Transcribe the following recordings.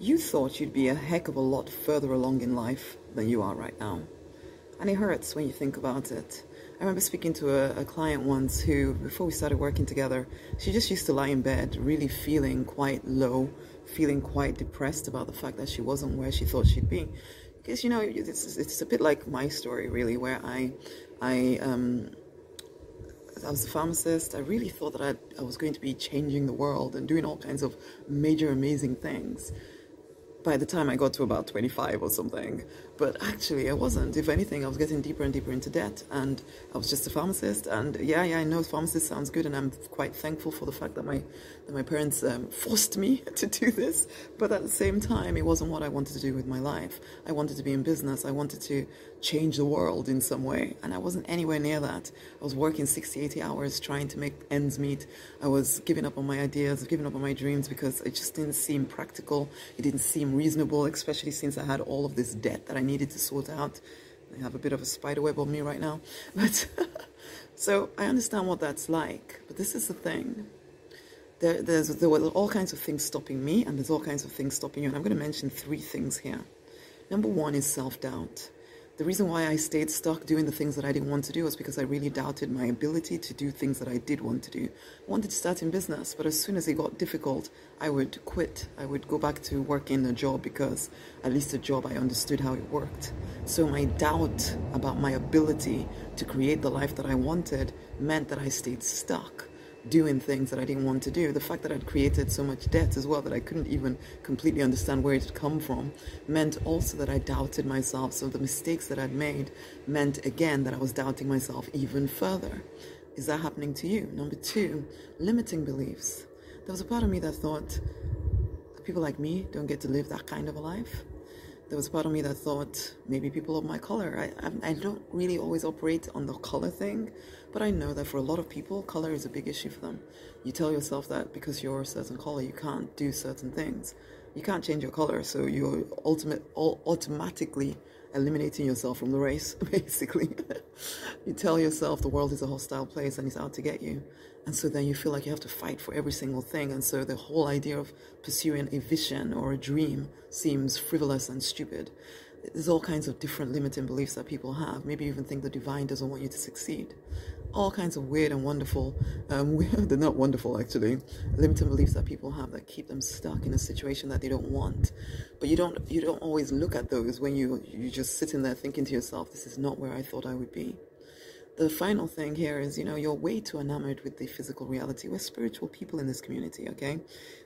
You thought you'd be a heck of a lot further along in life than you are right now. And it hurts when you think about it. I remember speaking to a, a, client once who, before we started working together, she just used to lie in bed, really feeling quite low, feeling quite depressed about the fact that she wasn't where she thought she'd be. Because you know, it's, it's a bit like my story, really, where I, I, um, I was a pharmacist. I really thought that I, I was going to be changing the world and doing all kinds of major, amazing things by the time I got to about 25 or something. But actually, I wasn't. If anything, I was getting deeper and deeper into debt. And I was just a pharmacist. And yeah, yeah, I know pharmacist sounds good. And I'm quite thankful for the fact that my, that my parents um, forced me to do this. But at the same time, it wasn't what I wanted to do with my life. I wanted to be in business. I wanted to change the world in some way. And I wasn't anywhere near that. I was working 60, 80 hours trying to make ends meet. I was giving up on my ideas, giving up on my dreams because it just didn't seem practical. It didn't seem reasonable, especially since I had all of this debt that I needed to sort out. I have a bit of a spider web on me right now. But so I understand what that's like. But this is the thing. There, there were all kinds of things stopping me, and there's all kinds of things stopping you. And I'm going to mention three things here. Number one is self doubt. The reason why I stayed stuck doing the things that I didn't want to do was because I really doubted my ability to do things that I did want to do. I wanted to start in business, but as soon as it got difficult, I would quit. I would go back to working a job because at least a job I understood how it worked. So my doubt about my ability to create the life that I wanted meant that I stayed stuck doing things that I didn't want to do. The fact that I'd created so much debt as well that I couldn't even completely understand where it had come from meant also that I doubted myself. So the mistakes that I'd made meant again that I was doubting myself even further. Is that happening to you? Number two, limiting beliefs. There was a part of me that thought people like me don't get to live that kind of a life there was part of me that thought maybe people of my color. I, I, don't really always operate on the color thing, but I know that for a lot of people, color is a big issue for them. You tell yourself that because you're a certain color, you can't do certain things. You can't change your color, so you're ultimate, automatically eliminating yourself from the race, basically. you tell yourself the world is a hostile place and it's out to get you. And so then you feel like you have to fight for every single thing. And so the whole idea of pursuing a vision or a dream seems frivolous and stupid. There's all kinds of different limiting beliefs that people have. Maybe even think the divine doesn't want you to succeed. All kinds of weird and wonderful, um, they're not wonderful actually, limiting beliefs that people have that keep them stuck in a situation that they don't want. But you don't, you don't always look at those when you, you're just sitting there thinking to yourself, this is not where I thought I would be the final thing here is, you know, you're way too enamored with the physical reality. We're spiritual people in this community, okay?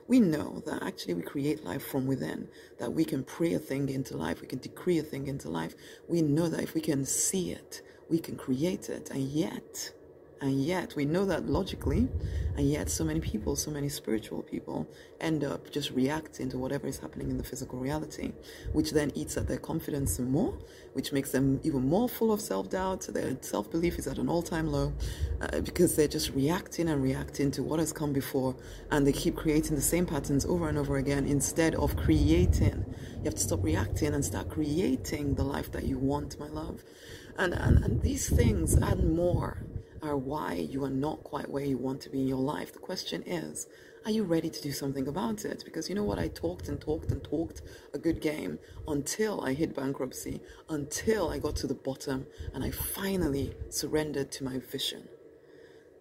We know that actually we create life from within, that we can pray a thing into life, we can decree a thing into life. We know that if we can see it, we can create it. And yet, and yet, we know that logically, and yet, so many people, so many spiritual people end up just reacting to whatever is happening in the physical reality, which then eats at their confidence more, which makes them even more full of self doubt. Their self belief is at an all time low uh, because they're just reacting and reacting to what has come before, and they keep creating the same patterns over and over again instead of creating. You have to stop reacting and start creating the life that you want, my love. And, and, and these things and more are why you are not quite where you want to be in your life. The question is, are you ready to do something about it? Because you know what? I talked and talked and talked a good game until I hit bankruptcy, until I got to the bottom, and I finally surrendered to my vision.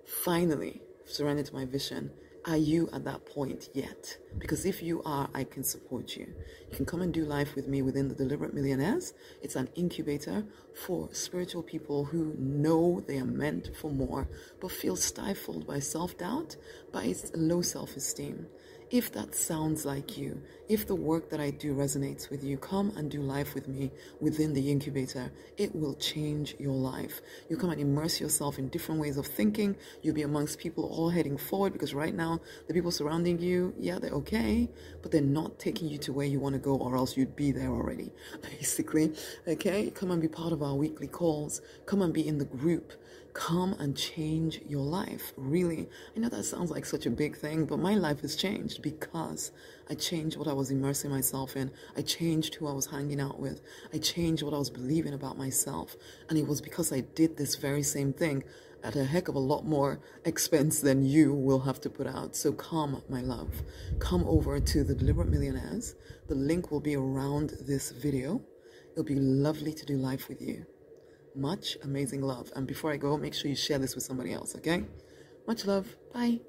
Finally surrendered to my vision are you at that point yet? Because if you are, I can support you. You can come and do life with me within the Deliberate Millionaires. It's an incubator for spiritual people who know they are meant for more, but feel stifled by self doubt, by low self esteem. If that sounds like you, if the work that I do resonates with you, come and do life with me within the incubator. It will change your life. You come and immerse yourself in different ways of thinking. You'll be amongst people all heading forward because right now, the people surrounding you, yeah, they're okay, but they're not taking you to where you want to go or else you'd be there already, basically. Okay? Come and be part of our weekly calls. Come and be in the group come and change your life. Really, I know that sounds like such a big thing, but my life has changed because I changed what I was immersing myself in. I changed who I was hanging out with. I changed what I was believing about myself. And it was because I did this very same thing at a heck of a lot more expense than you will have to put out. So come, my love. Come over to the Deliberate Millionaires. The link will be around this video. It'll be lovely to do life with you much amazing love. And before I go, make sure you share this with somebody else, okay? Much love. Bye.